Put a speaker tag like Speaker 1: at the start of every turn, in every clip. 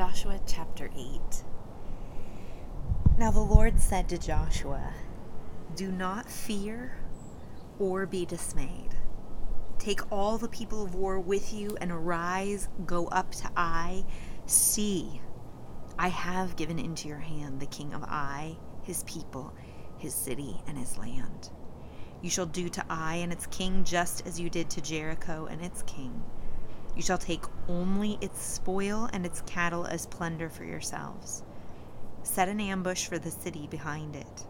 Speaker 1: Joshua chapter 8. Now the Lord said to Joshua, Do not fear or be dismayed. Take all the people of war with you and arise, go up to Ai. See, I have given into your hand the king of Ai, his people, his city, and his land. You shall do to Ai and its king just as you did to Jericho and its king. You shall take only its spoil and its cattle as plunder for yourselves. Set an ambush for the city behind it.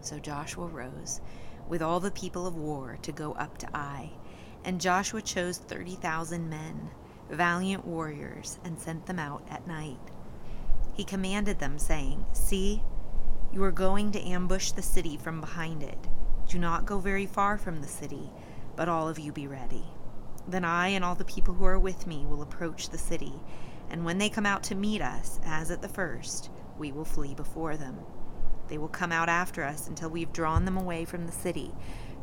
Speaker 1: So Joshua rose with all the people of war to go up to Ai. And Joshua chose 30,000 men, valiant warriors, and sent them out at night he commanded them, saying, See, you are going to ambush the city from behind it. Do not go very far from the city, but all of you be ready. Then I and all the people who are with me will approach the city, and when they come out to meet us, as at the first, we will flee before them. They will come out after us until we've drawn them away from the city,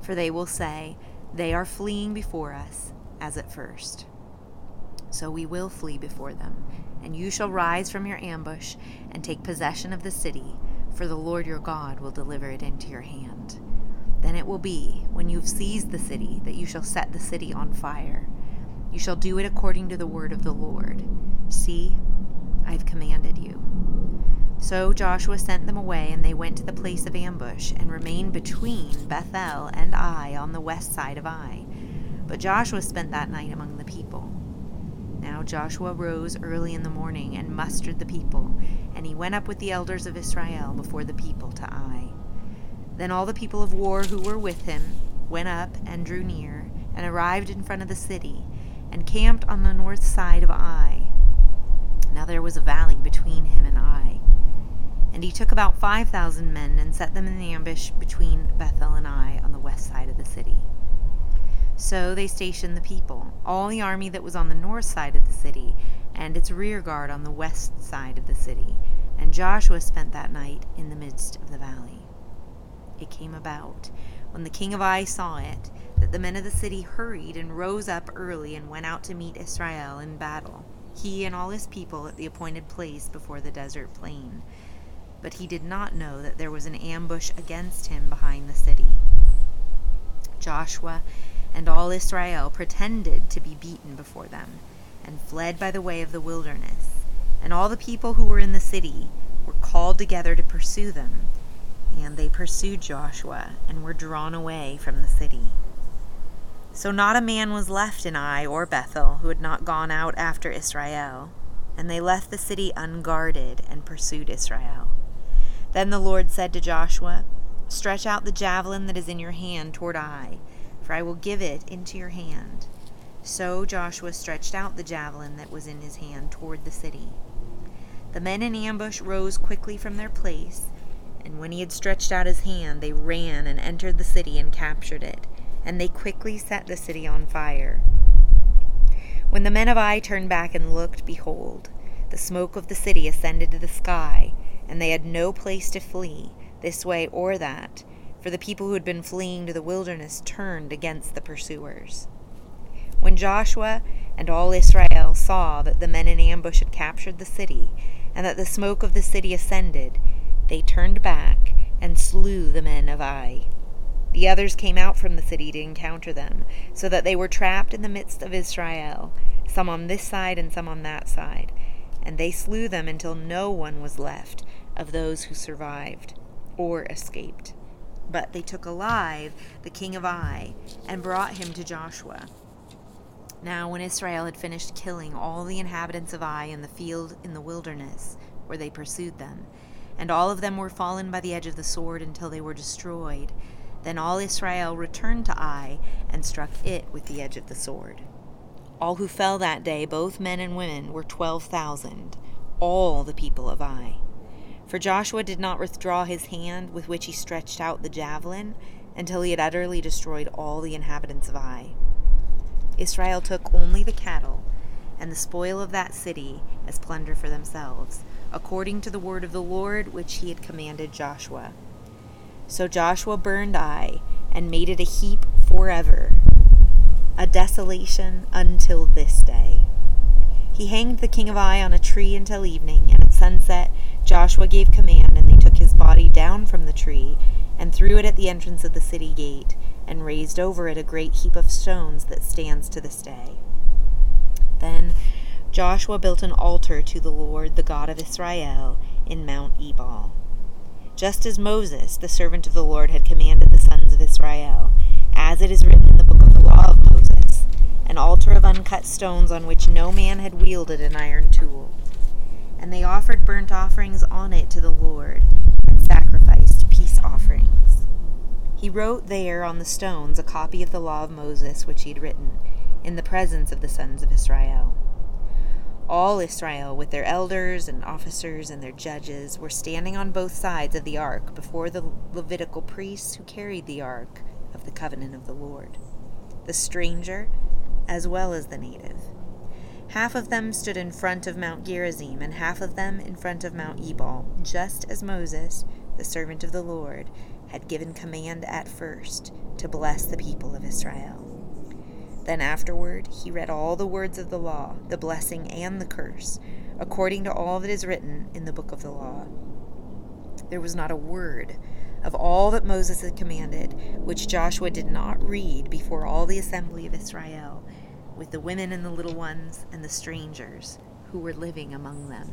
Speaker 1: for they will say, They are fleeing before us, as at first. So we will flee before them and you shall rise from your ambush and take possession of the city, for the Lord your God will deliver it into your hand. Then it will be, when you have seized the city, that you shall set the city on fire. You shall do it according to the word of the Lord. See, I have commanded you. So Joshua sent them away, and they went to the place of ambush, and remained between Bethel and Ai on the west side of Ai. But Joshua spent that night among the people. Now Joshua rose early in the morning and mustered the people, and he went up with the elders of Israel before the people to Ai. Then all the people of war who were with him went up and drew near, and arrived in front of the city, and camped on the north side of Ai. Now there was a valley between him and Ai. And he took about five thousand men and set them in the ambush between Bethel and Ai on the west side of the city. So they stationed the people, all the army that was on the north side of the city, and its rear guard on the west side of the city. And Joshua spent that night in the midst of the valley. It came about, when the king of Ai saw it, that the men of the city hurried and rose up early and went out to meet Israel in battle, he and all his people at the appointed place before the desert plain. But he did not know that there was an ambush against him behind the city. Joshua and all Israel pretended to be beaten before them, and fled by the way of the wilderness. And all the people who were in the city were called together to pursue them. And they pursued Joshua, and were drawn away from the city. So not a man was left in Ai or Bethel who had not gone out after Israel. And they left the city unguarded and pursued Israel. Then the Lord said to Joshua, Stretch out the javelin that is in your hand toward Ai for I will give it into your hand. So Joshua stretched out the javelin that was in his hand toward the city. The men in ambush rose quickly from their place, and when he had stretched out his hand, they ran and entered the city and captured it, and they quickly set the city on fire. When the men of Ai turned back and looked, behold, the smoke of the city ascended to the sky, and they had no place to flee, this way or that, for the people who had been fleeing to the wilderness turned against the pursuers. When Joshua and all Israel saw that the men in ambush had captured the city, and that the smoke of the city ascended, they turned back and slew the men of Ai. The others came out from the city to encounter them, so that they were trapped in the midst of Israel, some on this side and some on that side. And they slew them until no one was left of those who survived or escaped. But they took alive the king of Ai and brought him to Joshua. Now, when Israel had finished killing all the inhabitants of Ai in the field in the wilderness, where they pursued them, and all of them were fallen by the edge of the sword until they were destroyed, then all Israel returned to Ai and struck it with the edge of the sword. All who fell that day, both men and women, were twelve thousand, all the people of Ai. For Joshua did not withdraw his hand with which he stretched out the javelin until he had utterly destroyed all the inhabitants of Ai. Israel took only the cattle and the spoil of that city as plunder for themselves, according to the word of the Lord which he had commanded Joshua. So Joshua burned Ai and made it a heap forever, a desolation until this day. He hanged the king of Ai on a tree until evening, and at sunset Joshua gave command, and they took his body down from the tree and threw it at the entrance of the city gate, and raised over it a great heap of stones that stands to this day. Then Joshua built an altar to the Lord, the God of Israel, in Mount Ebal. Just as Moses, the servant of the Lord, had commanded the sons of Israel, as it is written in the book of the law of Moses, an altar of uncut stones on which no man had wielded an iron tool. And they offered burnt offerings on it to the Lord, and sacrificed peace offerings. He wrote there on the stones a copy of the law of Moses which he had written, in the presence of the sons of Israel. All Israel, with their elders and officers and their judges, were standing on both sides of the ark before the Levitical priests who carried the ark of the covenant of the Lord, the stranger as well as the native. Half of them stood in front of Mount Gerizim, and half of them in front of Mount Ebal, just as Moses, the servant of the Lord, had given command at first to bless the people of Israel. Then afterward he read all the words of the law, the blessing and the curse, according to all that is written in the book of the law. There was not a word of all that Moses had commanded which Joshua did not read before all the assembly of Israel, with the women and the little ones and the strangers who were living among them.